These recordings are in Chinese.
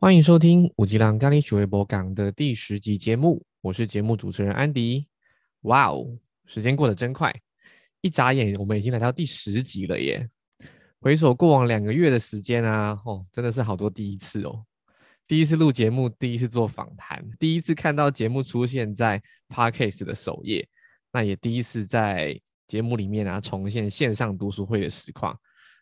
欢迎收听五吉郎咖喱许微博港的第十集节目，我是节目主持人安迪。哇哦，时间过得真快，一眨眼我们已经来到第十集了耶！回首过往两个月的时间啊，哦，真的是好多第一次哦。第一次录节目，第一次做访谈，第一次看到节目出现在 Podcast 的首页，那也第一次在节目里面啊重现线上读书会的实况。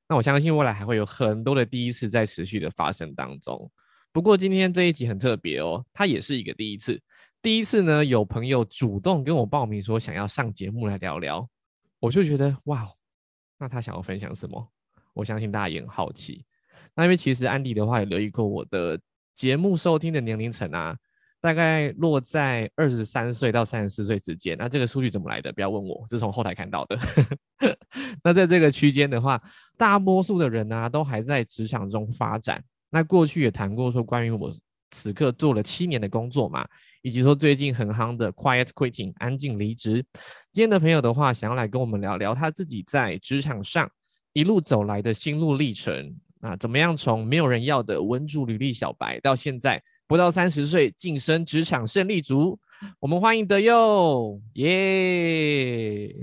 那我相信未来还会有很多的第一次在持续的发生当中。不过今天这一集很特别哦，它也是一个第一次。第一次呢，有朋友主动跟我报名说想要上节目来聊聊，我就觉得哇，那他想要分享什么？我相信大家也很好奇。那因为其实安迪的话也留意过我的节目收听的年龄层啊，大概落在二十三岁到三十四岁之间。那这个数据怎么来的？不要问我，是从后台看到的。那在这个区间的话，大多数的人呢都还在职场中发展。那过去也谈过说关于我此刻做了七年的工作嘛，以及说最近很夯的 quiet quitting 安静离职。今天的朋友的话，想要来跟我们聊聊他自己在职场上一路走来的心路历程啊，怎么样从没有人要的文主履历小白，到现在不到三十岁晋升职场胜利组。我们欢迎德佑，耶！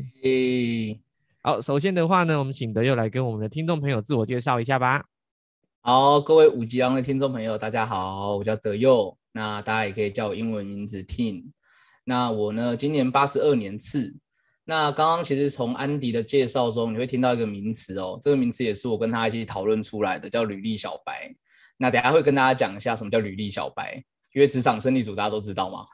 好，首先的话呢，我们请德佑来跟我们的听众朋友自我介绍一下吧。好，各位五级郎的听众朋友，大家好，我叫德佑，那大家也可以叫我英文名字 Tin。那我呢，今年八十二年次。那刚刚其实从安迪的介绍中，你会听到一个名词哦，这个名词也是我跟他一起讨论出来的，叫履历小白。那等下会跟大家讲一下什么叫履历小白，因为职场胜利组大家都知道嘛。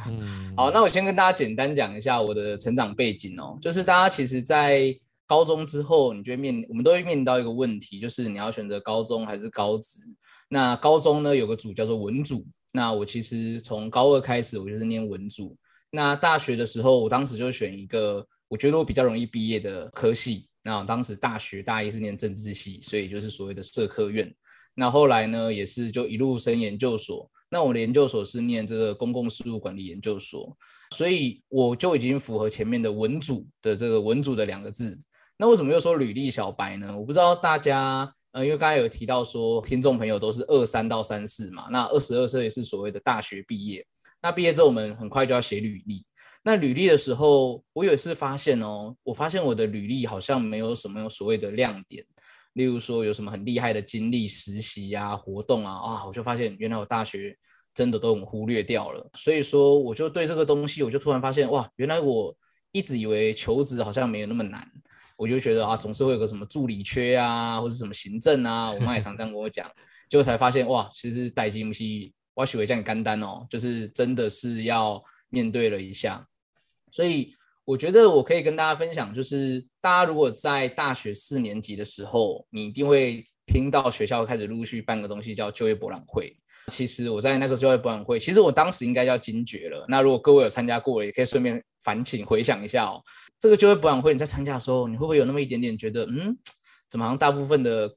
好，那我先跟大家简单讲一下我的成长背景哦，就是大家其实，在高中之后，你就会面，我们都会面临到一个问题，就是你要选择高中还是高职。那高中呢，有个组叫做文组。那我其实从高二开始，我就是念文组。那大学的时候，我当时就选一个我觉得我比较容易毕业的科系。那当时大学大一是念政治系，所以就是所谓的社科院。那后来呢，也是就一路升研究所。那我的研究所是念这个公共事务管理研究所，所以我就已经符合前面的文组的这个文组的两个字。那为什么又说履历小白呢？我不知道大家，呃，因为刚才有提到说，听众朋友都是二三到三四嘛，那二十二岁是所谓的大学毕业。那毕业之后，我们很快就要写履历。那履历的时候，我有一次发现哦，我发现我的履历好像没有什么所谓的亮点，例如说有什么很厉害的经历、实习呀、活动啊，啊，我就发现原来我大学真的都很忽略掉了。所以说，我就对这个东西，我就突然发现，哇，原来我一直以为求职好像没有那么难。我就觉得啊，总是会有个什么助理缺啊，或者什么行政啊，我妈也常这样跟我讲，结果才发现哇，其实代金不是我许为这样干单哦，就是真的是要面对了一下。所以我觉得我可以跟大家分享，就是大家如果在大学四年级的时候，你一定会听到学校开始陆续办个东西叫就业博览会。其实我在那个就业博览会，其实我当时应该叫惊觉了。那如果各位有参加过，也可以顺便反请回想一下哦。这个就业博览会，你在参加的时候，你会不会有那么一点点觉得，嗯，怎么好像大部分的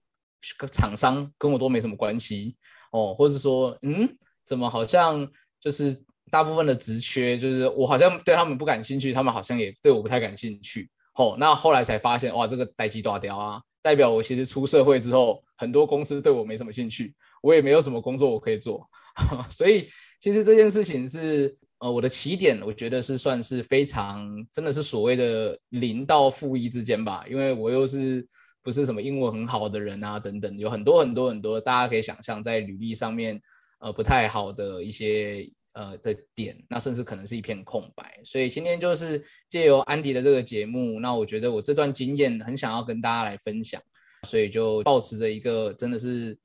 厂商跟我都没什么关系哦，或者说，嗯，怎么好像就是大部分的职缺，就是我好像对他们不感兴趣，他们好像也对我不太感兴趣。哦，那后来才发现，哇，这个待机大雕啊，代表我其实出社会之后，很多公司对我没什么兴趣，我也没有什么工作我可以做，所以其实这件事情是。呃，我的起点我觉得是算是非常，真的是所谓的零到负一之间吧，因为我又是不是什么英文很好的人啊，等等，有很多很多很多，大家可以想象在履历上面，呃，不太好的一些呃的点，那甚至可能是一片空白。所以今天就是借由安迪的这个节目，那我觉得我这段经验很想要跟大家来分享，所以就保持着一个真的是。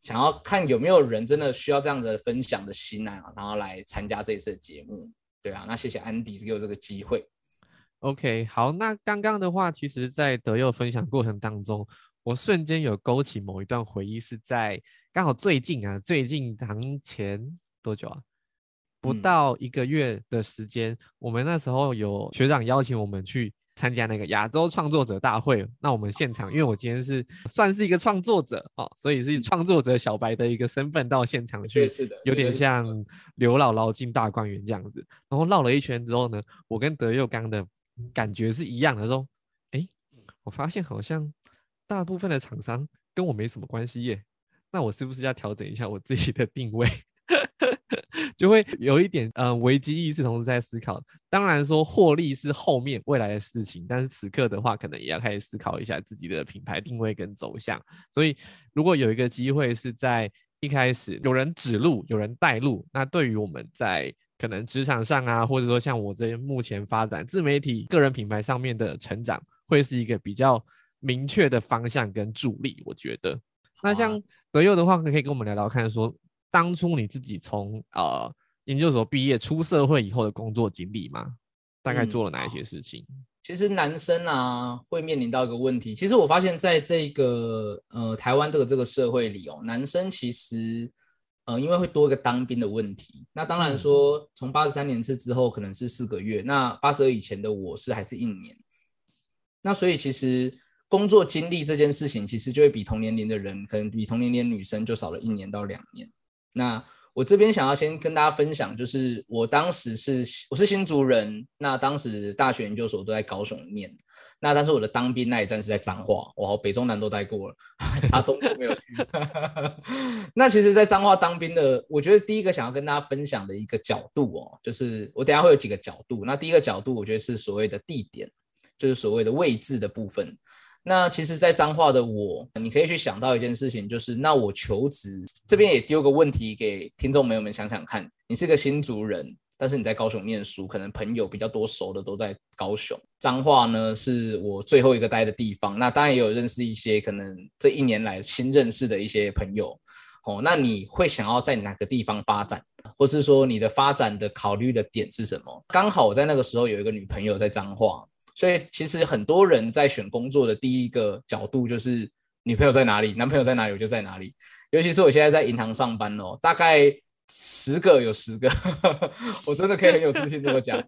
想要看有没有人真的需要这样子分享的心啊，然后来参加这一次的节目，对啊，那谢谢安迪给我这个机会。OK，好，那刚刚的话，其实，在德佑分享过程当中，我瞬间有勾起某一段回忆，是在刚好最近啊，最近堂前多久啊？不到一个月的时间，我们那时候有学长邀请我们去。参加那个亚洲创作者大会，那我们现场，因为我今天是算是一个创作者哦，所以是以创作者小白的一个身份到现场去，是的，有点像刘姥姥进大观园这样子。然后绕了一圈之后呢，我跟德佑刚的感觉是一样的，说，哎，我发现好像大部分的厂商跟我没什么关系耶。那我是不是要调整一下我自己的定位？就会有一点呃危机意识，同时在思考。当然说获利是后面未来的事情，但是此刻的话，可能也要开始思考一下自己的品牌定位跟走向。所以，如果有一个机会是在一开始有人指路，有人带路，那对于我们在可能职场上啊，或者说像我这目前发展自媒体个人品牌上面的成长，会是一个比较明确的方向跟助力。我觉得，那像德佑的话，可以跟我们聊聊看说。当初你自己从呃研究所毕业出社会以后的工作经历吗？大概做了哪一些事情？其实男生啊会面临到一个问题，其实我发现在这个呃台湾这个这个社会里哦，男生其实呃因为会多一个当兵的问题。那当然说从八十三年次之后可能是四个月，那八十二以前的我是还是一年。那所以其实工作经历这件事情，其实就会比同年龄的人，可能比同年龄女生就少了一年到两年。那我这边想要先跟大家分享，就是我当时是我是新竹人，那当时大学研究所都在高雄念，那但是我的当兵那一站是在彰化，我北中南都待过了，差东都没有去。那其实，在彰化当兵的，我觉得第一个想要跟大家分享的一个角度哦，就是我等下会有几个角度，那第一个角度，我觉得是所谓的地点，就是所谓的位置的部分。那其实，在彰化的我，你可以去想到一件事情，就是那我求职这边也丢个问题给听众朋友们想想看，你是个新族人，但是你在高雄念书，可能朋友比较多熟的都在高雄。彰化呢是我最后一个待的地方，那当然也有认识一些可能这一年来新认识的一些朋友。哦，那你会想要在哪个地方发展，或是说你的发展的考虑的点是什么？刚好我在那个时候有一个女朋友在彰化。所以其实很多人在选工作的第一个角度就是女朋友在哪里，男朋友在哪里，我就在哪里。尤其是我现在在银行上班哦，大概十个有十个，我真的可以很有自信这么讲，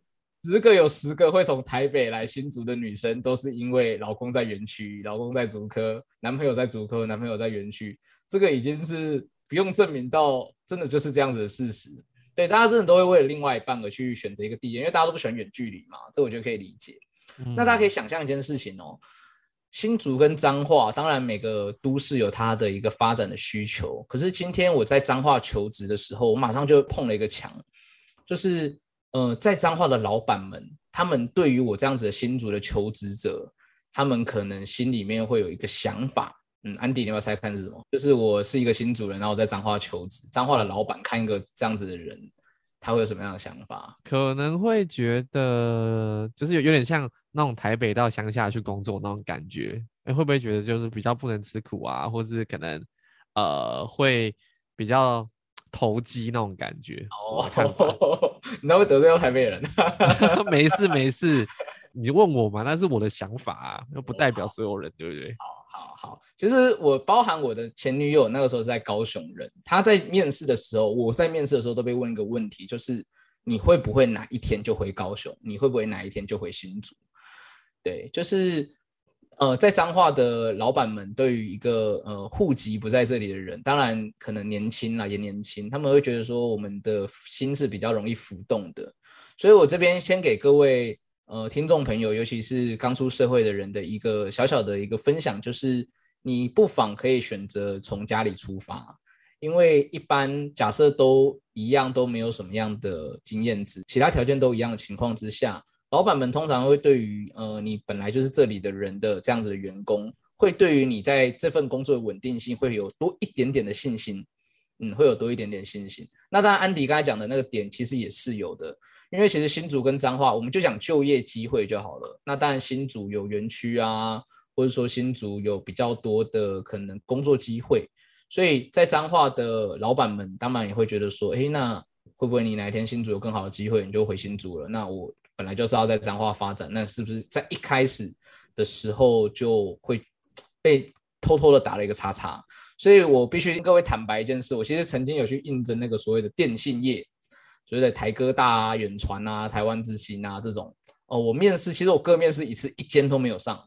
十个有十个会从台北来新竹的女生，都是因为老公在园区，老公在竹科，男朋友在竹科，男朋友在园区，这个已经是不用证明到，真的就是这样子的事实。对，大家真的都会为了另外一半而去选择一个地点，因为大家都不喜欢远距离嘛，这我觉得可以理解。那大家可以想象一件事情哦，新竹跟彰化，当然每个都市有它的一个发展的需求。可是今天我在彰化求职的时候，我马上就碰了一个墙，就是呃，在彰化的老板们，他们对于我这样子的新竹的求职者，他们可能心里面会有一个想法。嗯，安迪，你要猜看是什么？就是我是一个新主人，然后我在彰化求职，彰化的老板看一个这样子的人。他会有什么样的想法？可能会觉得就是有有点像那种台北到乡下去工作那种感觉。哎，会不会觉得就是比较不能吃苦啊，或是可能呃会比较投机那种感觉？哦，你知道会得罪到台北人？没事没事，你问我嘛，那是我的想法啊，又不代表所有人，对不对？好好，其实我包含我的前女友，那个时候是在高雄人。她在面试的时候，我在面试的时候都被问一个问题，就是你会不会哪一天就回高雄？你会不会哪一天就回新竹？对，就是呃，在彰化的老板们对于一个呃户籍不在这里的人，当然可能年轻啦，也年轻，他们会觉得说我们的心是比较容易浮动的。所以我这边先给各位。呃，听众朋友，尤其是刚出社会的人的一个小小的一个分享，就是你不妨可以选择从家里出发，因为一般假设都一样，都没有什么样的经验值，其他条件都一样的情况之下，老板们通常会对于呃你本来就是这里的人的这样子的员工，会对于你在这份工作的稳定性会有多一点点的信心。嗯，会有多一点点信心。那当然，安迪刚才讲的那个点其实也是有的，因为其实新竹跟彰化，我们就讲就业机会就好了。那当然，新竹有园区啊，或者说新竹有比较多的可能工作机会，所以在彰化的老板们当然也会觉得说，哎，那会不会你哪一天新竹有更好的机会，你就回新竹了？那我本来就是要在彰化发展，那是不是在一开始的时候就会被偷偷的打了一个叉叉？所以我必须跟各位坦白一件事，我其实曾经有去应征那个所谓的电信业，所谓的台哥大啊、远传啊、台湾之星啊这种。哦，我面试，其实我各面试一次，一间都没有上，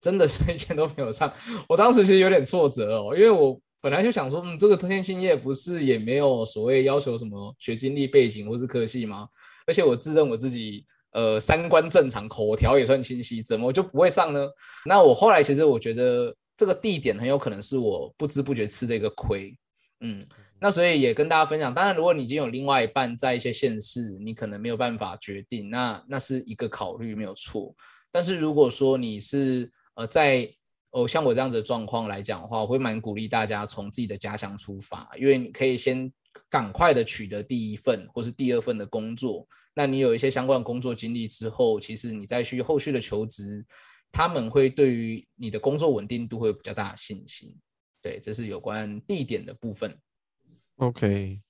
真的是一间都没有上。我当时其实有点挫折哦，因为我本来就想说，嗯，这个电信业不是也没有所谓要求什么学经历背景或是科系吗？而且我自认我自己呃三观正常，口条也算清晰，怎么就不会上呢？那我后来其实我觉得。这个地点很有可能是我不知不觉吃的一个亏，嗯，那所以也跟大家分享。当然，如果你已经有另外一半在一些县市，你可能没有办法决定，那那是一个考虑没有错。但是如果说你是呃在哦像我这样子的状况来讲的话，我会蛮鼓励大家从自己的家乡出发，因为你可以先赶快的取得第一份或是第二份的工作。那你有一些相关工作经历之后，其实你再去后续的求职。他们会对于你的工作稳定度会有比较大的信心，对，这是有关地点的部分。OK，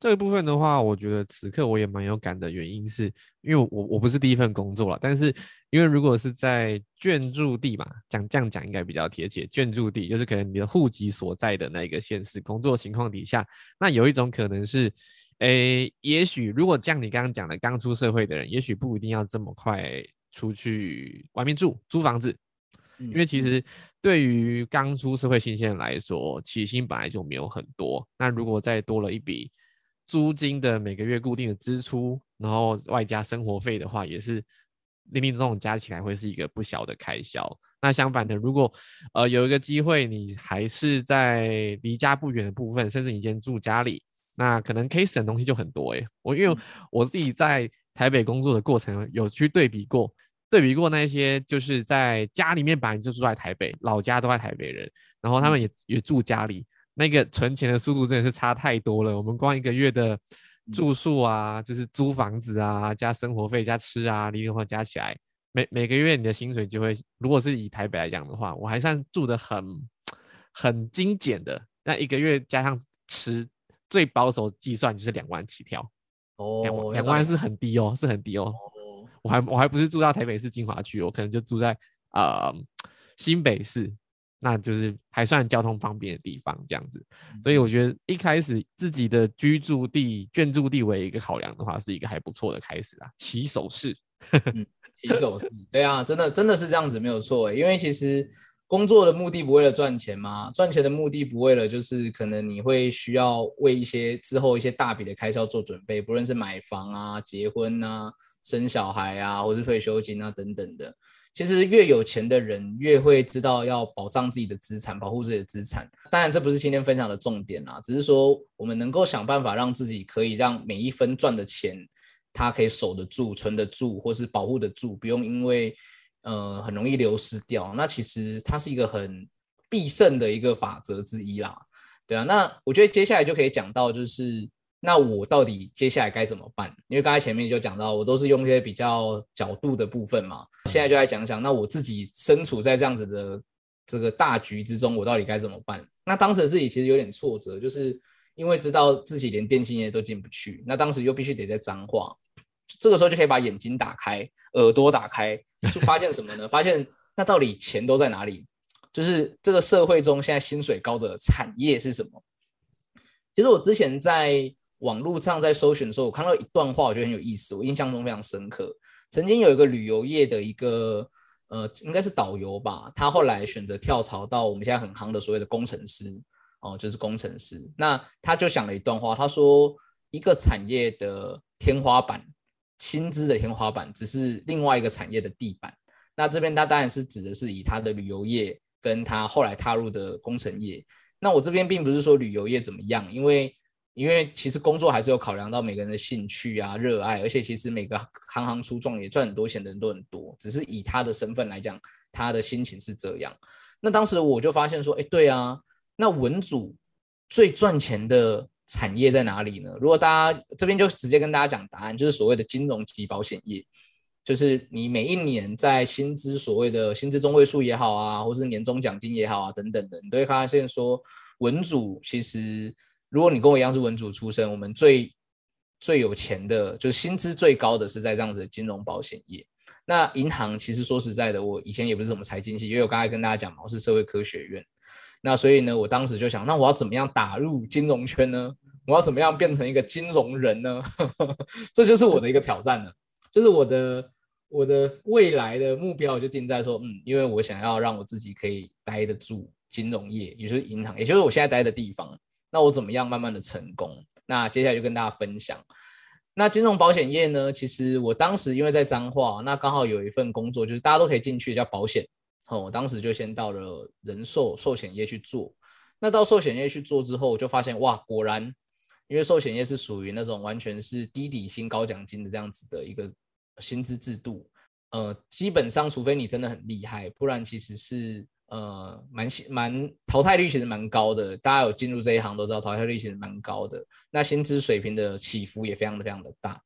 这个部分的话，我觉得此刻我也蛮有感的原因是，因为我我不是第一份工作了，但是因为如果是在眷住地嘛，讲这样讲应该比较贴切。眷住地就是可能你的户籍所在的那个县市工作情况底下，那有一种可能是，诶，也许如果像你刚刚讲的刚出社会的人，也许不一定要这么快。出去外面住租房子，因为其实对于刚出社会新鲜人来说，起薪本来就没有很多。那如果再多了一笔租金的每个月固定的支出，然后外加生活费的话，也是零零总总加起来会是一个不小的开销。那相反的，如果呃有一个机会，你还是在离家不远的部分，甚至你先住家里，那可能可以省东西就很多诶。我因为我自己在。台北工作的过程有去对比过，对比过那些就是在家里面本来就住在台北，老家都在台北人，然后他们也也住家里，那个存钱的速度真的是差太多了。我们光一个月的住宿啊，就是租房子啊，加生活费加吃啊，零零花加起来，每每个月你的薪水就会，如果是以台北来讲的话，我还算住的很很精简的，那一个月加上吃，最保守计算就是两万起跳。哦，两万是很低哦，是很低哦。我还我还不是住到台北市金华区，我可能就住在呃新北市，那就是还算交通方便的地方这样子。所以我觉得一开始自己的居住地、眷住地为一个考量的话，是一个还不错的开始啊。起手式，起手式，对啊，真的真的是这样子没有错因为其实。工作的目的不为了赚钱吗？赚钱的目的不为了就是可能你会需要为一些之后一些大笔的开销做准备，不论是买房啊、结婚啊、生小孩啊，或是退休金啊等等的。其实越有钱的人越会知道要保障自己的资产，保护自己的资产。当然这不是今天分享的重点啊，只是说我们能够想办法让自己可以让每一分赚的钱，它可以守得住、存得住，或是保护得住，不用因为。呃，很容易流失掉。那其实它是一个很必胜的一个法则之一啦，对啊。那我觉得接下来就可以讲到，就是那我到底接下来该怎么办？因为刚才前面就讲到，我都是用一些比较角度的部分嘛。现在就来讲讲，那我自己身处在这样子的这个大局之中，我到底该怎么办？那当时自己其实有点挫折，就是因为知道自己连电信业都进不去，那当时又必须得在脏话。这个时候就可以把眼睛打开，耳朵打开，就发现什么呢？发现那到底钱都在哪里？就是这个社会中现在薪水高的产业是什么？其实我之前在网络上在搜寻的时候，我看到一段话，我觉得很有意思，我印象中非常深刻。曾经有一个旅游业的一个呃，应该是导游吧，他后来选择跳槽到我们现在很夯的所谓的工程师哦，就是工程师。那他就想了一段话，他说一个产业的天花板。薪资的天花板只是另外一个产业的地板。那这边他当然是指的是以他的旅游业跟他后来踏入的工程业。那我这边并不是说旅游业怎么样，因为因为其实工作还是有考量到每个人的兴趣啊、热爱，而且其实每个行行出状元赚很多钱的人都很多。只是以他的身份来讲，他的心情是这样。那当时我就发现说，哎，对啊，那文组最赚钱的。产业在哪里呢？如果大家这边就直接跟大家讲答案，就是所谓的金融及保险业，就是你每一年在薪资所谓的薪资中位数也好啊，或是年终奖金也好啊等等的，你都会发现说，文主其实如果你跟我一样是文主出身，我们最最有钱的，就是薪资最高的是在这样子的金融保险业。那银行其实说实在的，我以前也不是什么财经系，因为我刚才跟大家讲嘛，我是社会科学院。那所以呢，我当时就想，那我要怎么样打入金融圈呢？我要怎么样变成一个金融人呢？这就是我的一个挑战了。就是我的我的未来的目标，就定在说，嗯，因为我想要让我自己可以待得住金融业，也就是银行，也就是我现在待的地方。那我怎么样慢慢的成功？那接下来就跟大家分享。那金融保险业呢？其实我当时因为在彰化，那刚好有一份工作，就是大家都可以进去，叫保险。哦，我当时就先到了人寿寿险业去做。那到寿险业去做之后，就发现哇，果然，因为寿险业是属于那种完全是低底薪高奖金的这样子的一个薪资制度。呃，基本上除非你真的很厉害，不然其实是呃蛮蛮淘汰率其实蛮高的。大家有进入这一行都知道，淘汰率其实蛮高的。那薪资水平的起伏也非常的非常的大。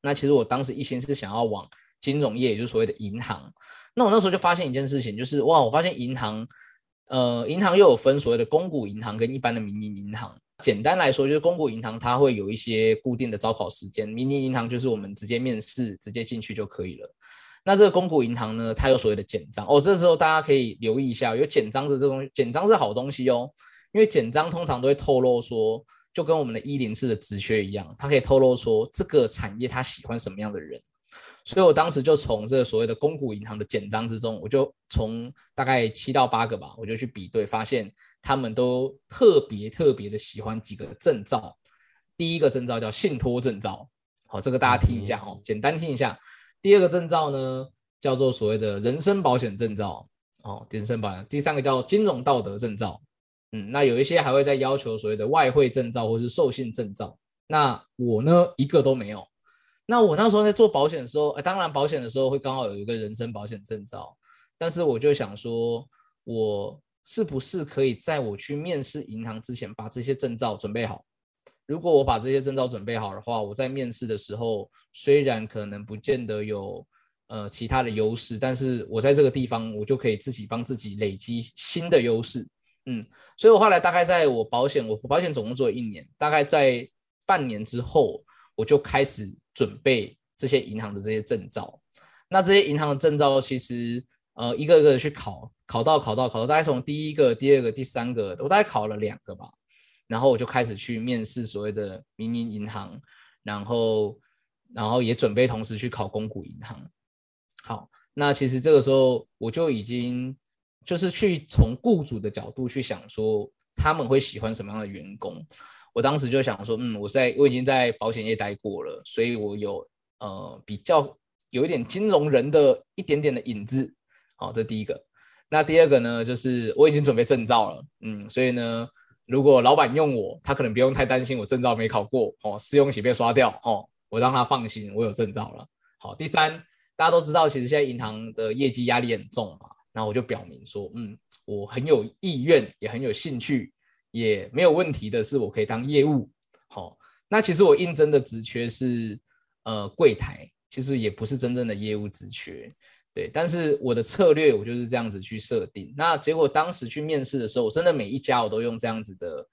那其实我当时一心是想要往金融业，也就是所谓的银行。那我那时候就发现一件事情，就是哇，我发现银行，呃，银行又有分所谓的公股银行跟一般的民营银行。简单来说，就是公股银行它会有一些固定的招考时间，民营银行就是我们直接面试，直接进去就可以了。那这个公股银行呢，它有所谓的简章哦，这时候大家可以留意一下，有简章的这东西简章是好东西哦，因为简章通常都会透露说。就跟我们的一零四的职缺一样，它可以透露说这个产业它喜欢什么样的人，所以我当时就从这个所谓的公股银行的简章之中，我就从大概七到八个吧，我就去比对，发现他们都特别特别的喜欢几个证照。第一个证照叫信托证照，好，这个大家听一下哦，简单听一下。第二个证照呢，叫做所谓的人身保险证照，哦，人身保险。第三个叫金融道德证照。嗯，那有一些还会再要求所谓的外汇证照或是授信证照，那我呢一个都没有。那我那时候在做保险的时候，哎，当然保险的时候会刚好有一个人身保险证照，但是我就想说，我是不是可以在我去面试银行之前把这些证照准备好？如果我把这些证照准备好的话，我在面试的时候虽然可能不见得有呃其他的优势，但是我在这个地方我就可以自己帮自己累积新的优势。嗯，所以我后来大概在我保险，我保险总共做了一年，大概在半年之后，我就开始准备这些银行的这些证照。那这些银行的证照，其实呃一个一个的去考，考到考到考到，大概从第一个、第二个、第三个，我大概考了两个吧。然后我就开始去面试所谓的民营银行，然后然后也准备同时去考公股银行。好，那其实这个时候我就已经。就是去从雇主的角度去想，说他们会喜欢什么样的员工。我当时就想说，嗯，我在我已经在保险业待过了，所以我有呃比较有一点金融人的一点点的影子。好，这第一个。那第二个呢，就是我已经准备证照了，嗯，所以呢，如果老板用我，他可能不用太担心我证照没考过，哦，试用期被刷掉，哦，我让他放心，我有证照了。好，第三，大家都知道，其实现在银行的业绩压力很重嘛。那我就表明说，嗯，我很有意愿，也很有兴趣，也没有问题的是，我可以当业务。好，那其实我应征的职缺是呃柜台，其实也不是真正的业务职缺，对。但是我的策略我就是这样子去设定。那结果当时去面试的时候，我真的每一家我都用这样子的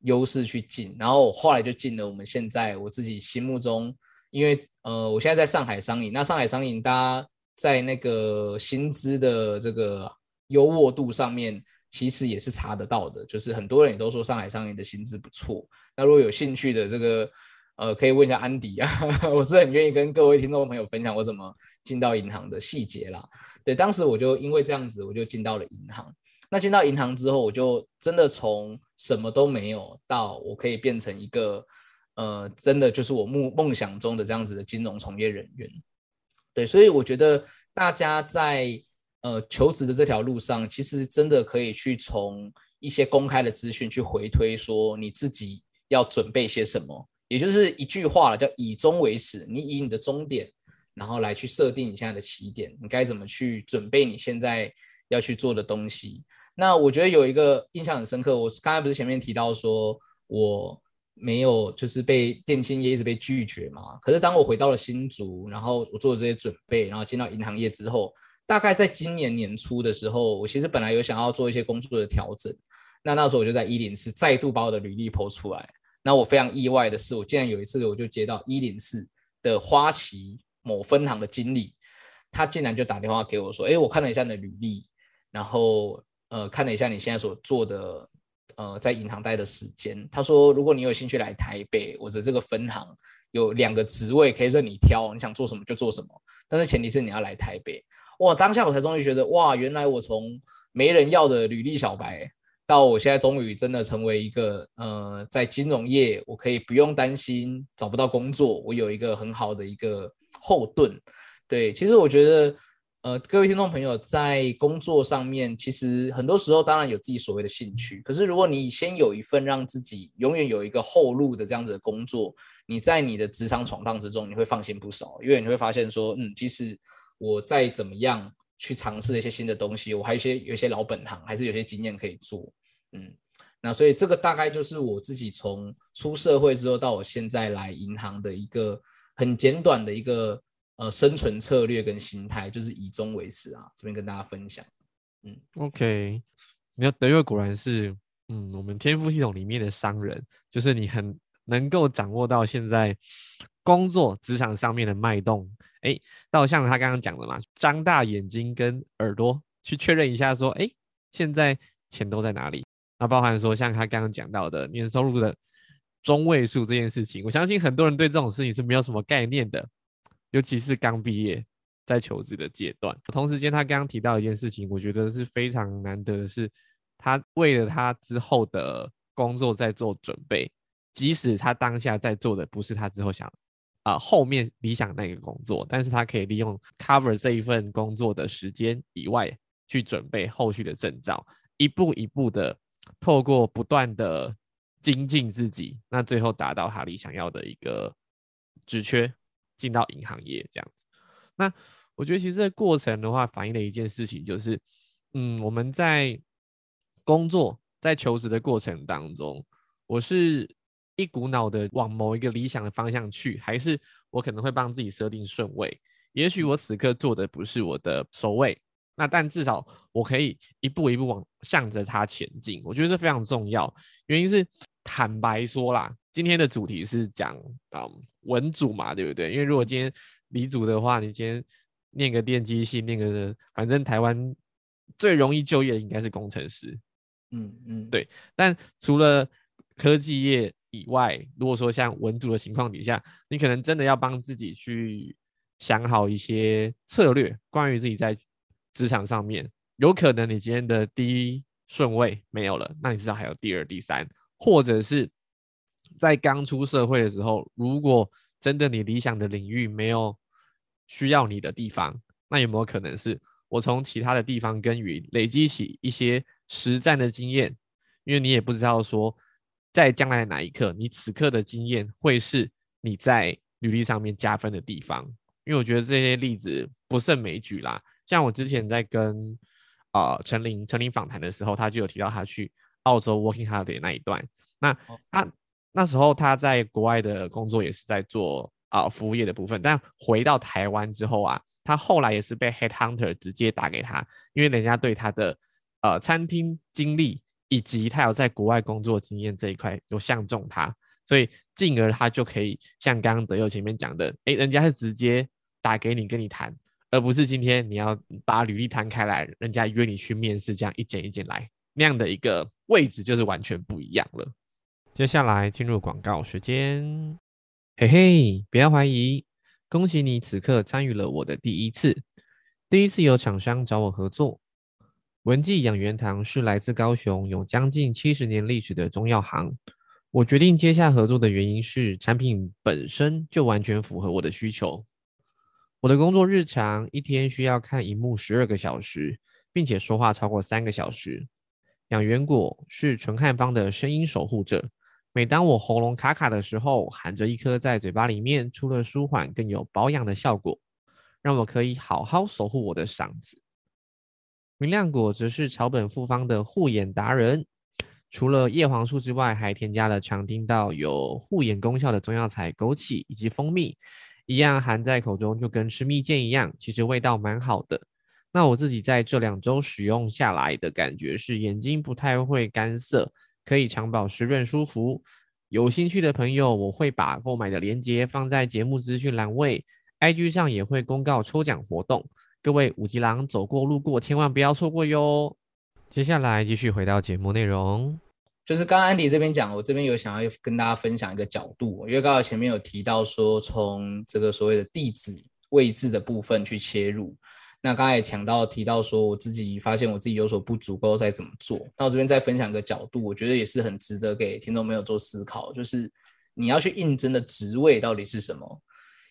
优势去进，然后后来就进了我们现在我自己心目中，因为呃我现在在上海商银，那上海商银大家。在那个薪资的这个优渥度上面，其实也是查得到的。就是很多人也都说上海商银的薪资不错。那如果有兴趣的这个，呃，可以问一下安迪啊，我是很愿意跟各位听众朋友分享我怎么进到银行的细节啦。对，当时我就因为这样子，我就进到了银行。那进到银行之后，我就真的从什么都没有到我可以变成一个，呃，真的就是我梦梦想中的这样子的金融从业人员。对，所以我觉得大家在呃求职的这条路上，其实真的可以去从一些公开的资讯去回推，说你自己要准备些什么，也就是一句话了，叫以终为始。你以你的终点，然后来去设定你现在的起点，你该怎么去准备你现在要去做的东西。那我觉得有一个印象很深刻，我刚才不是前面提到说我。没有，就是被电信业一直被拒绝嘛。可是当我回到了新竹，然后我做了这些准备，然后进到银行业之后，大概在今年年初的时候，我其实本来有想要做一些工作的调整。那那时候我就在一零四再度把我的履历抛出来。那我非常意外的是，我竟然有一次我就接到一零四的花旗某分行的经理，他竟然就打电话给我说：“哎，我看了一下你的履历，然后呃看了一下你现在所做的。”呃，在银行待的时间，他说，如果你有兴趣来台北，我的这个分行有两个职位可以任你挑，你想做什么就做什么，但是前提是你要来台北。哇，当下我才终于觉得，哇，原来我从没人要的履历小白，到我现在终于真的成为一个呃，在金融业，我可以不用担心找不到工作，我有一个很好的一个后盾。对，其实我觉得。呃，各位听众朋友，在工作上面，其实很多时候当然有自己所谓的兴趣，可是如果你先有一份让自己永远有一个后路的这样子的工作，你在你的职场闯荡之中，你会放心不少，因为你会发现说，嗯，即使我再怎么样去尝试一些新的东西，我还有一些有些老本行，还是有些经验可以做，嗯，那所以这个大概就是我自己从出社会之后到我现在来银行的一个很简短的一个。呃，生存策略跟心态就是以终为始啊，这边跟大家分享。嗯，OK，你要德瑞果然是，嗯，我们天赋系统里面的商人，就是你很能够掌握到现在工作职场上面的脉动。哎，到像他刚刚讲的嘛，张大眼睛跟耳朵去确认一下，说，哎，现在钱都在哪里？那包含说像他刚刚讲到的年收入的中位数这件事情，我相信很多人对这种事情是没有什么概念的。尤其是刚毕业在求职的阶段，同时间他刚刚提到一件事情，我觉得是非常难得的是，他为了他之后的工作在做准备，即使他当下在做的不是他之后想啊后面理想那个工作，但是他可以利用 cover 这一份工作的时间以外，去准备后续的证照，一步一步的透过不断的精进自己，那最后达到他理想要的一个职缺。进到银行业这样子，那我觉得其实这个过程的话，反映了一件事情，就是，嗯，我们在工作在求职的过程当中，我是一股脑的往某一个理想的方向去，还是我可能会帮自己设定顺位？也许我此刻做的不是我的首位，那但至少我可以一步一步往向着它前进。我觉得这非常重要，原因是坦白说啦。今天的主题是讲啊文组嘛，对不对？因为如果今天理组的话，你今天念个电机系，念个反正台湾最容易就业的应该是工程师，嗯嗯，对。但除了科技业以外，如果说像文组的情况底下，你可能真的要帮自己去想好一些策略，关于自己在职场上面，有可能你今天的第一顺位没有了，那你至少还有第二、第三，或者是。在刚出社会的时候，如果真的你理想的领域没有需要你的地方，那有没有可能是我从其他的地方耕耘，累积起一些实战的经验？因为你也不知道说，在将来哪一刻，你此刻的经验会是你在履历上面加分的地方。因为我觉得这些例子不胜枚举啦。像我之前在跟啊陈琳陈琳访谈的时候，他就有提到他去澳洲 working holiday 那一段，那他。那时候他在国外的工作也是在做啊服务业的部分，但回到台湾之后啊，他后来也是被 head hunter 直接打给他，因为人家对他的呃餐厅经历以及他有在国外工作经验这一块有相中他，所以进而他就可以像刚刚德佑前面讲的，哎，人家是直接打给你跟你谈，而不是今天你要把履历摊开来，人家约你去面试，这样一件一件来那样的一个位置就是完全不一样了。接下来进入广告时间，嘿嘿，不要怀疑，恭喜你此刻参与了我的第一次，第一次有厂商找我合作。文记养元堂是来自高雄，有将近七十年历史的中药行。我决定接下合作的原因是，产品本身就完全符合我的需求。我的工作日常一天需要看荧幕十二个小时，并且说话超过三个小时。养元果是纯汉方的声音守护者。每当我喉咙卡卡的时候，含着一颗在嘴巴里面，除了舒缓，更有保养的效果，让我可以好好守护我的嗓子。明亮果则是草本复方的护眼达人，除了叶黄素之外，还添加了常听到有护眼功效的中药材枸杞以及蜂蜜，一样含在口中就跟吃蜜饯一样，其实味道蛮好的。那我自己在这两周使用下来的感觉是，眼睛不太会干涩。可以长保湿润舒服，有兴趣的朋友，我会把购买的链接放在节目资讯栏位，IG 上也会公告抽奖活动，各位五级狼走过路过千万不要错过哟。接下来继续回到节目内容，就是刚刚安迪这边讲，我这边有想要跟大家分享一个角度，因为刚刚前面有提到说，从这个所谓的地址位置的部分去切入。那刚才也讲到提到说，我自己发现我自己有所不足，不知道该怎么做。那我这边再分享一个角度，我觉得也是很值得给听众朋友做思考，就是你要去应征的职位到底是什么？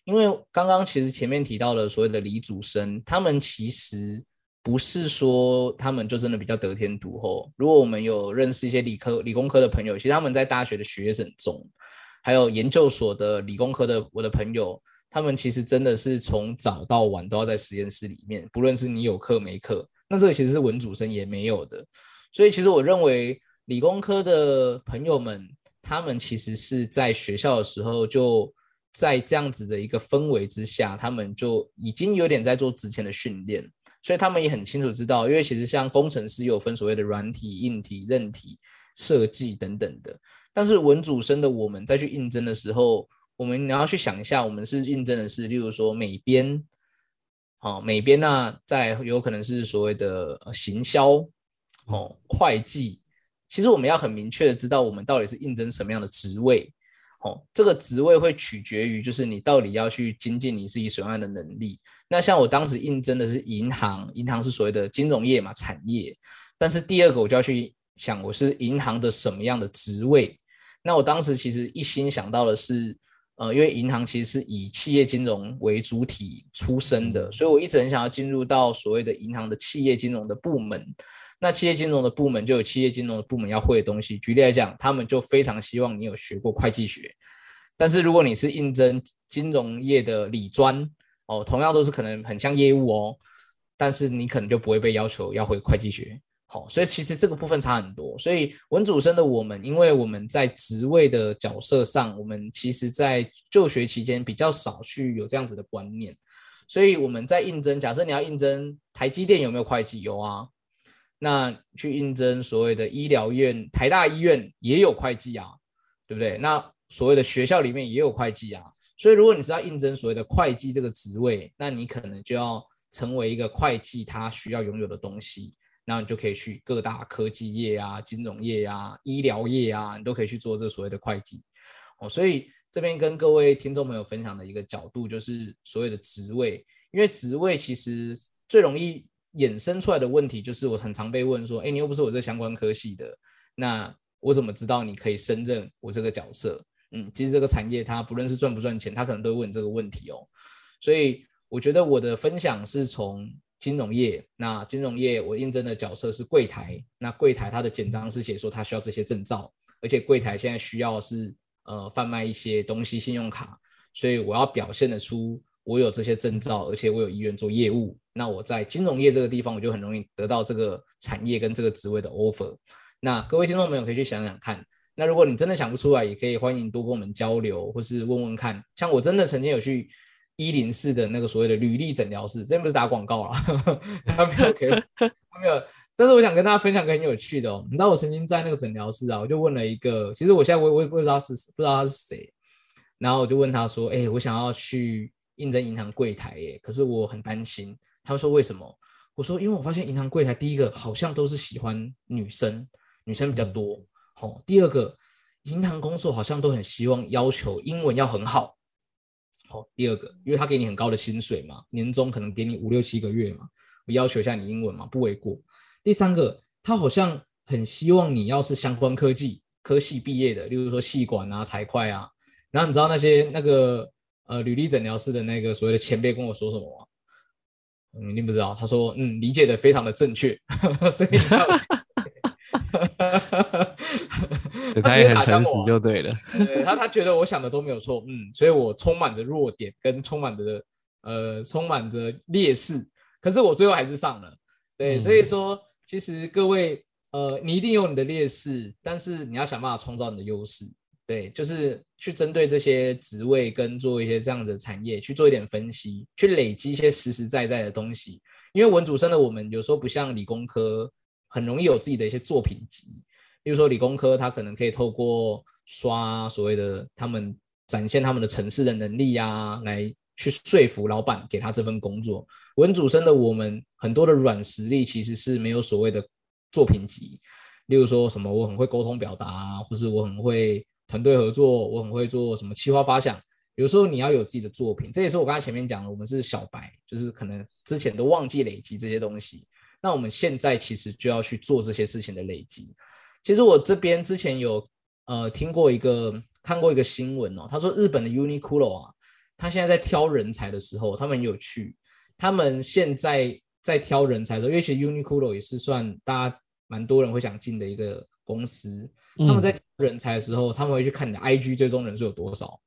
因为刚刚其实前面提到的所谓的理主生，他们其实不是说他们就真的比较得天独厚。如果我们有认识一些理科、理工科的朋友，其实他们在大学的学生中，还有研究所的理工科的我的朋友，他们其实真的是从早到晚都要在实验室里面，不论是你有课没课，那这个其实是文主生也没有的。所以其实我认为理工科的朋友们，他们其实是在学校的时候就。在这样子的一个氛围之下，他们就已经有点在做之前的训练，所以他们也很清楚知道，因为其实像工程师有分所谓的软体、硬体、韧体设计等等的。但是文主生的我们再去应征的时候，我们你要去想一下，我们是应征的是，例如说美编，好美编那再有可能是所谓的行销，哦会计，其实我们要很明确的知道，我们到底是应征什么样的职位。哦，这个职位会取决于，就是你到底要去精进你自己什么样的能力。那像我当时应征的是银行，银行是所谓的金融业嘛，产业。但是第二个我就要去想，我是银行的什么样的职位？那我当时其实一心想到的是，呃，因为银行其实是以企业金融为主体出身的，所以我一直很想要进入到所谓的银行的企业金融的部门。那企业金融的部门就有企业金融的部门要会的东西。举例来讲，他们就非常希望你有学过会计学。但是如果你是应征金融业的理专，哦，同样都是可能很像业务哦，但是你可能就不会被要求要会会计学。好，所以其实这个部分差很多。所以文主生的我们，因为我们在职位的角色上，我们其实在就学期间比较少去有这样子的观念。所以我们在应征，假设你要应征台积电有没有会计？有啊。那去应征所谓的医疗院，台大医院也有会计啊，对不对？那所谓的学校里面也有会计啊，所以如果你是要应征所谓的会计这个职位，那你可能就要成为一个会计他需要拥有的东西，那你就可以去各大科技业啊、金融业啊、医疗业啊，你都可以去做这所谓的会计哦。所以这边跟各位听众朋友分享的一个角度就是所谓的职位，因为职位其实最容易。衍生出来的问题就是，我很常被问说：“哎，你又不是我这相关科系的，那我怎么知道你可以胜任我这个角色？”嗯，其实这个产业它不论是赚不赚钱，它可能都会问这个问题哦。所以我觉得我的分享是从金融业，那金融业我应征的角色是柜台，那柜台它的简章是写说它需要这些证照，而且柜台现在需要是呃贩卖一些东西，信用卡，所以我要表现得出。我有这些证照，而且我有意愿做业务，那我在金融业这个地方，我就很容易得到这个产业跟这个职位的 offer。那各位听众朋友可以去想想看，那如果你真的想不出来，也可以欢迎多跟我们交流，或是问问看。像我真的曾经有去一零四的那个所谓的履历诊疗室，真不是打广告了，他没有给，他没有。但是我想跟大家分享个很有趣的哦，你知道我曾经在那个诊疗室啊，我就问了一个，其实我现在我我也不知道是不知道他是谁，然后我就问他说，哎，我想要去。应征银行柜台耶，可是我很担心。他说为什么？我说因为我发现银行柜台第一个好像都是喜欢女生，女生比较多。好，第二个银行工作好像都很希望要求英文要很好。好，第二个，因为他给你很高的薪水嘛，年终可能给你五六七个月嘛，我要求一下你英文嘛，不为过。第三个，他好像很希望你要是相关科技科系毕业的，例如说系管啊、财会啊。然后你知道那些那个。呃，履历诊疗师的那个所谓的前辈跟我说什么吗？你一定不知道。他说：“嗯，理解的非常的正确。”所以他 他也很诚实就对了。他他觉得我想的都没有错。嗯，所以我充满着弱点跟充满着呃充满着劣势，可是我最后还是上了。对，所以说其实各位呃，你一定有你的劣势，但是你要想办法创造你的优势。对，就是去针对这些职位跟做一些这样的产业去做一点分析，去累积一些实实在在的东西。因为文主生的我们有时候不像理工科，很容易有自己的一些作品集。比如说理工科，他可能可以透过刷所谓的他们展现他们的城市的能力啊，来去说服老板给他这份工作。文主生的我们很多的软实力其实是没有所谓的作品集，例如说什么我很会沟通表达啊，或是我很会。团队合作，我很会做什么企划发想。有时候你要有自己的作品，这也是我刚才前面讲的，我们是小白，就是可能之前都忘记累积这些东西。那我们现在其实就要去做这些事情的累积。其实我这边之前有呃听过一个看过一个新闻哦，他说日本的 Uniqlo 啊，他现在在挑人才的时候，他们有趣。他们现在在挑人才的时候，因为其实 Uniqlo 也是算大家蛮多人会想进的一个公司。他们在挑人才的时候，他们会去看你的 IG 追踪人数有多少。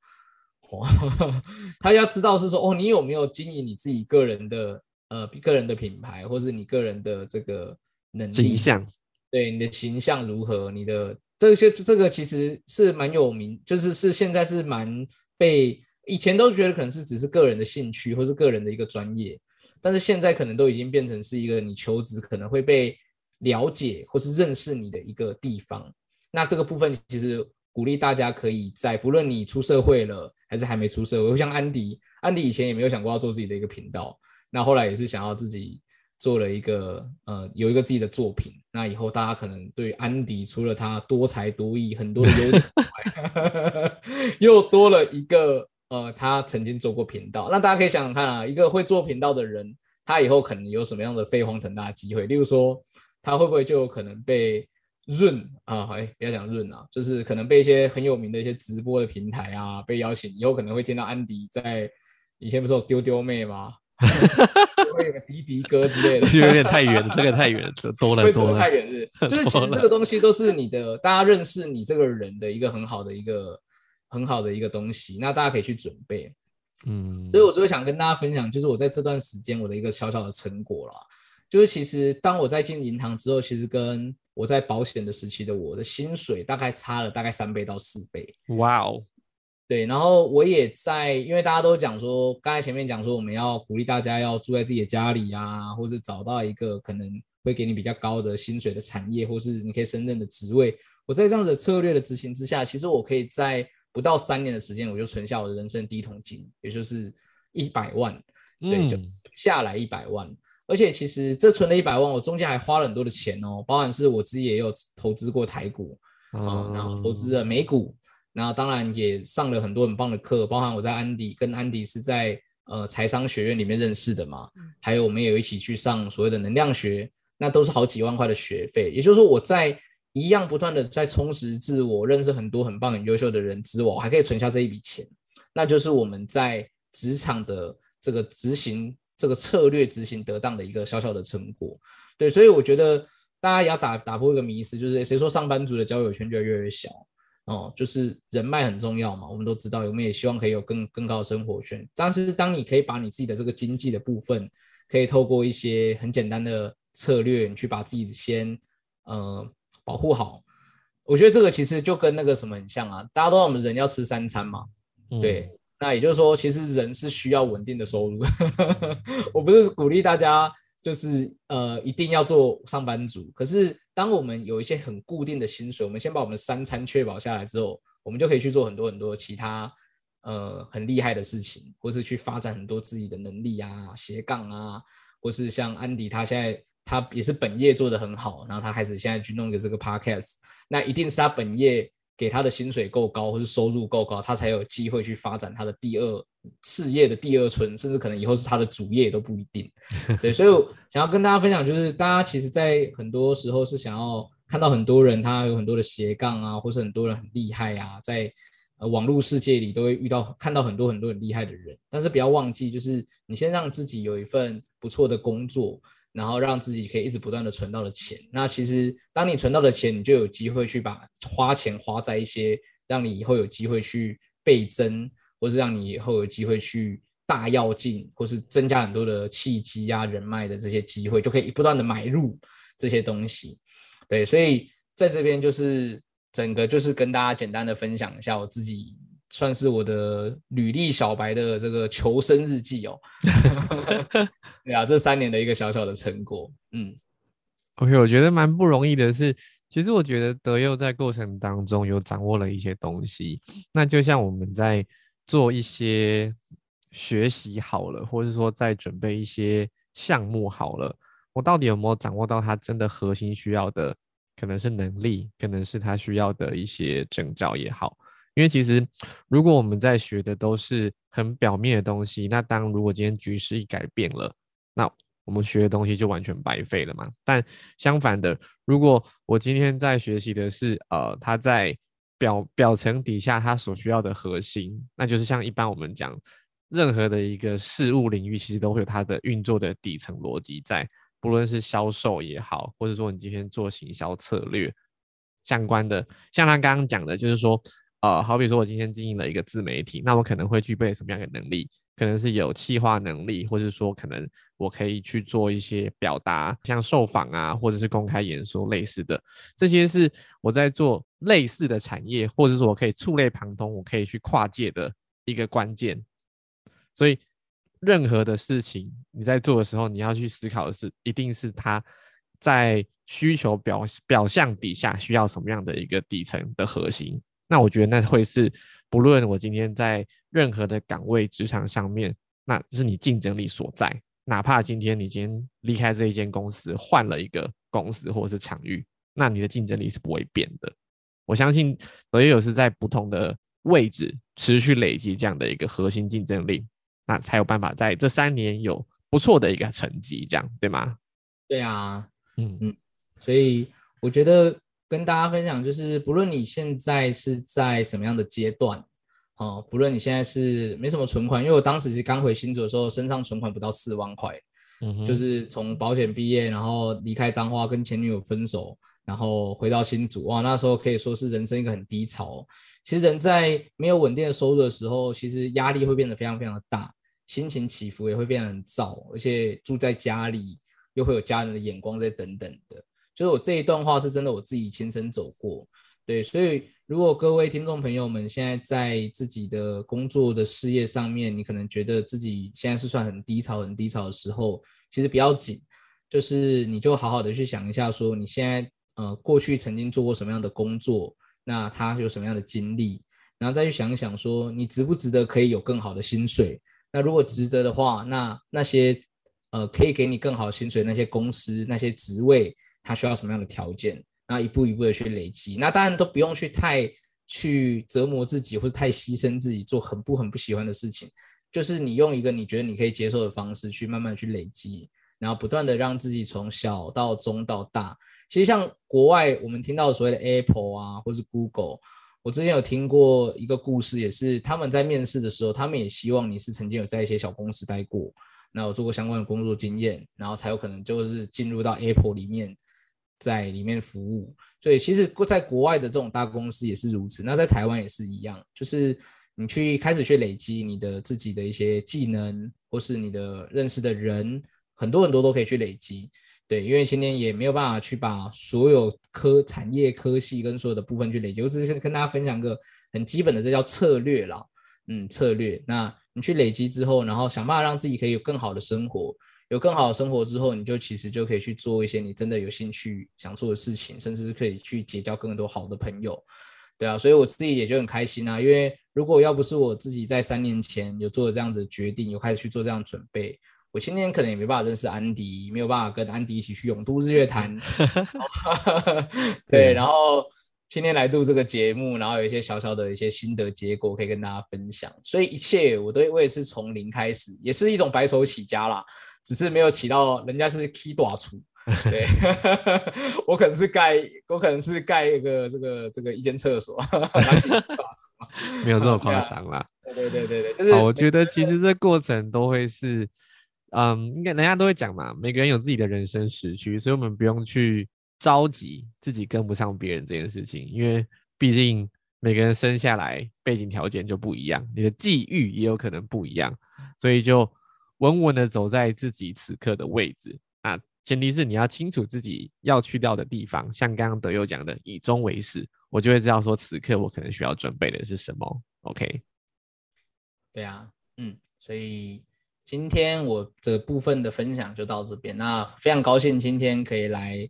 哦，他要知道是说，哦，你有没有经营你自己个人的呃个人的品牌，或是你个人的这个能力形象？对，你的形象如何？你的这些这个其实是蛮有名，就是是现在是蛮被以前都觉得可能是只是个人的兴趣或是个人的一个专业，但是现在可能都已经变成是一个你求职可能会被了解或是认识你的一个地方。那这个部分其实。鼓励大家可以在不论你出社会了还是还没出社会，像安迪，安迪以前也没有想过要做自己的一个频道，那后来也是想要自己做了一个呃有一个自己的作品，那以后大家可能对安迪除了他多才多艺很多的优点，又多了一个呃他曾经做过频道，那大家可以想想看啊，一个会做频道的人，他以后可能有什么样的飞黄腾达的机会？例如说，他会不会就有可能被？润啊，哎，不要讲润啊，就是可能被一些很有名的一些直播的平台啊，被邀请，以后可能会听到安迪在以前不是有丢丢妹吗？会有个迪迪哥之类的，就有点太远了，这个太远了，多了多了，太远是，就是其实这个东西都是你的，大家认识你这个人的一个很好的一个很好的一个东西，那大家可以去准备，嗯，所以我就会想跟大家分享，就是我在这段时间我的一个小小的成果了。就是其实当我在进银行之后，其实跟我在保险的时期的我的薪水大概差了大概三倍到四倍。哇哦，对，然后我也在，因为大家都讲说，刚才前面讲说我们要鼓励大家要住在自己的家里啊，或者找到一个可能会给你比较高的薪水的产业，或是你可以胜任的职位。我在这样子的策略的执行之下，其实我可以在不到三年的时间，我就存下我的人生第一桶金，也就是一百万，对，就下来一百万。而且其实这存了一百万，我中间还花了很多的钱哦，包含是我自己也有投资过台股，啊，然后投资了美股，然后当然也上了很多很棒的课，包含我在安迪跟安迪是在呃财商学院里面认识的嘛，还有我们也一起去上所谓的能量学，那都是好几万块的学费，也就是说我在一样不断的在充实自我，认识很多很棒很优秀的人之外，我还可以存下这一笔钱，那就是我们在职场的这个执行。这个策略执行得当的一个小小的成果，对，所以我觉得大家也要打打破一个迷思，就是谁说上班族的交友圈就越来越小哦，就是人脉很重要嘛，我们都知道，我们也希望可以有更更高的生活圈。但是当你可以把你自己的这个经济的部分，可以透过一些很简单的策略，你去把自己先呃保护好，我觉得这个其实就跟那个什么很像啊，大家都知道我们人要吃三餐嘛，对。那也就是说，其实人是需要稳定的收入。我不是鼓励大家就是呃一定要做上班族，可是当我们有一些很固定的薪水，我们先把我们的三餐确保下来之后，我们就可以去做很多很多其他呃很厉害的事情，或是去发展很多自己的能力啊、斜杠啊，或是像安迪他现在他也是本业做得很好，然后他开始现在去弄个这个 podcast，那一定是他本业。给他的薪水够高，或是收入够高，他才有机会去发展他的第二事业的第二春，甚至可能以后是他的主业都不一定。对，所以想要跟大家分享，就是大家其实，在很多时候是想要看到很多人，他有很多的斜杠啊，或是很多人很厉害啊，在呃网络世界里都会遇到看到很多很多很厉害的人，但是不要忘记，就是你先让自己有一份不错的工作。然后让自己可以一直不断的存到的钱，那其实当你存到的钱，你就有机会去把花钱花在一些让你以后有机会去倍增，或是让你以后有机会去大跃进，或是增加很多的契机啊、人脉的这些机会，就可以不断的买入这些东西。对，所以在这边就是整个就是跟大家简单的分享一下我自己。算是我的履历小白的这个求生日记哦。对啊，这三年的一个小小的成果。嗯，OK，我觉得蛮不容易的。是，其实我觉得德佑在过程当中有掌握了一些东西。那就像我们在做一些学习好了，或者说在准备一些项目好了，我到底有没有掌握到他真的核心需要的？可能是能力，可能是他需要的一些征兆也好。因为其实，如果我们在学的都是很表面的东西，那当如果今天局势一改变了，那我们学的东西就完全白费了嘛。但相反的，如果我今天在学习的是呃，他在表表层底下他所需要的核心，那就是像一般我们讲任何的一个事物领域，其实都会有它的运作的底层逻辑在，不论是销售也好，或者说你今天做行销策略相关的，像他刚刚讲的，就是说，呃，好比说我今天经营了一个自媒体，那我可能会具备什么样的能力？可能是有企划能力，或者说可能我可以去做一些表达，像受访啊，或者是公开演说类似的，这些是我在做类似的产业，或者说我可以触类旁通，我可以去跨界的一个关键。所以，任何的事情你在做的时候，你要去思考的是，一定是它在需求表表象底下需要什么样的一个底层的核心。那我觉得那会是，不论我今天在任何的岗位职场上面，那是你竞争力所在。哪怕今天你今天离开这一间公司，换了一个公司或者是场域，那你的竞争力是不会变的。我相信德友是在不同的位置持续累积这样的一个核心竞争力。那才有办法在这三年有不错的一个成绩，这样对吗？对啊，嗯嗯，所以我觉得跟大家分享就是，不论你现在是在什么样的阶段，哦，不论你现在是没什么存款，因为我当时是刚回新竹的时候，身上存款不到四万块，嗯，就是从保险毕业，然后离开彰化，跟前女友分手，然后回到新竹，哇，那时候可以说是人生一个很低潮。其实人在没有稳定的收入的时候，其实压力会变得非常非常的大。心情起伏也会变得很躁，而且住在家里又会有家人的眼光在等等的。就是我这一段话是真的，我自己亲身走过。对，所以如果各位听众朋友们现在在自己的工作的事业上面，你可能觉得自己现在是算很低潮、很低潮的时候，其实不要紧，就是你就好好的去想一下，说你现在呃过去曾经做过什么样的工作，那他有什么样的经历，然后再去想一想，说你值不值得可以有更好的薪水。那如果值得的话，那那些呃可以给你更好薪水那些公司那些职位，它需要什么样的条件？那一步一步的去累积。那当然都不用去太去折磨自己，或者太牺牲自己，做很不很不喜欢的事情。就是你用一个你觉得你可以接受的方式去慢慢去累积，然后不断的让自己从小到中到大。其实像国外我们听到所谓的 Apple 啊，或是 Google。我之前有听过一个故事，也是他们在面试的时候，他们也希望你是曾经有在一些小公司待过，那有做过相关的工作经验，然后才有可能就是进入到 Apple 里面，在里面服务。所以其实在国外的这种大公司也是如此，那在台湾也是一样，就是你去开始去累积你的自己的一些技能，或是你的认识的人，很多很多都可以去累积。对，因为今天也没有办法去把所有科产业科系跟所有的部分去累积，我只是跟大家分享个很基本的，这叫策略啦。嗯，策略。那你去累积之后，然后想办法让自己可以有更好的生活，有更好的生活之后，你就其实就可以去做一些你真的有兴趣想做的事情，甚至是可以去结交更多好的朋友。对啊，所以我自己也就很开心啊，因为如果要不是我自己在三年前有做了这样子的决定，有开始去做这样准备。我今天可能也没办法认识安迪，没有办法跟安迪一起去永都日月潭。对，然后今天来录这个节目，然后有一些小小的一些心得结果可以跟大家分享。所以一切我都我也是从零开始，也是一种白手起家啦，只是没有起到人家是 key 大厨。对，我可能是盖，我可能是盖一个这个这个一间厕所，没有这么夸张啦。对对对对对，就是我觉得其实这过程都会是。嗯，应该人家都会讲嘛，每个人有自己的人生时区，所以我们不用去着急自己跟不上别人这件事情，因为毕竟每个人生下来背景条件就不一样，你的际遇也有可能不一样，所以就稳稳的走在自己此刻的位置啊，前提是你要清楚自己要去到的地方，像刚刚德佑讲的以终为始，我就会知道说此刻我可能需要准备的是什么。OK，对啊，嗯，所以。今天我这部分的分享就到这边。那非常高兴今天可以来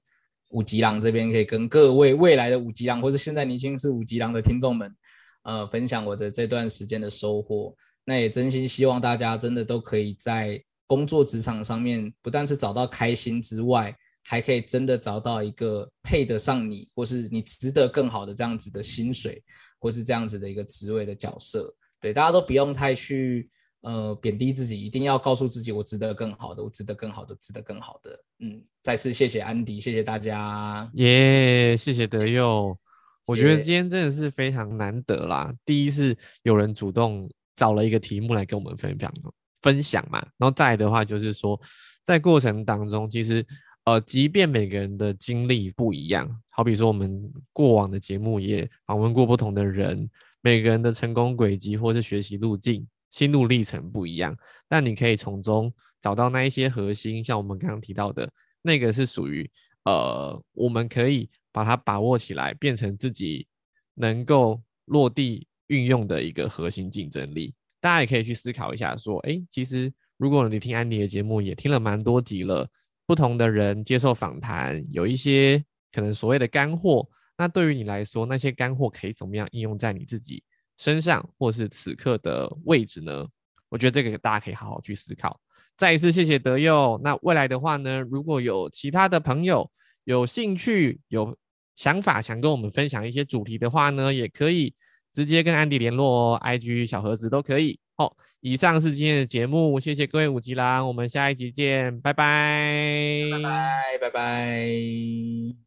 五吉郎这边，可以跟各位未来的五吉郎，或者现在年轻是五吉郎的听众们，呃，分享我的这段时间的收获。那也真心希望大家真的都可以在工作职场上面，不但是找到开心之外，还可以真的找到一个配得上你，或是你值得更好的这样子的薪水，或是这样子的一个职位的角色。对，大家都不用太去。呃，贬低自己，一定要告诉自己，我值得更好的，我值得更好的，值得更好的。嗯，再次谢谢安迪，谢谢大家，耶，谢谢德佑。我觉得今天真的是非常难得啦，第一是有人主动找了一个题目来跟我们分享分享嘛。然后再来的话就是说，在过程当中，其实呃，即便每个人的经历不一样，好比说我们过往的节目也访问过不同的人，每个人的成功轨迹或是学习路径、心路历程不一样，但你可以从中找到那一些核心，像我们刚刚提到的那个是属于呃，我们可以把它把握起来，变成自己能够落地运用的一个核心竞争力。大家也可以去思考一下，说，哎，其实如果你听安迪的节目，也听了蛮多集了。不同的人接受访谈，有一些可能所谓的干货。那对于你来说，那些干货可以怎么样应用在你自己身上，或是此刻的位置呢？我觉得这个大家可以好好去思考。再一次谢谢德佑。那未来的话呢，如果有其他的朋友有兴趣、有想法想跟我们分享一些主题的话呢，也可以直接跟安迪联络哦，IG 小盒子都可以。好，以上是今天的节目，谢谢各位五级郎，我们下一集见，拜拜，拜拜，拜拜。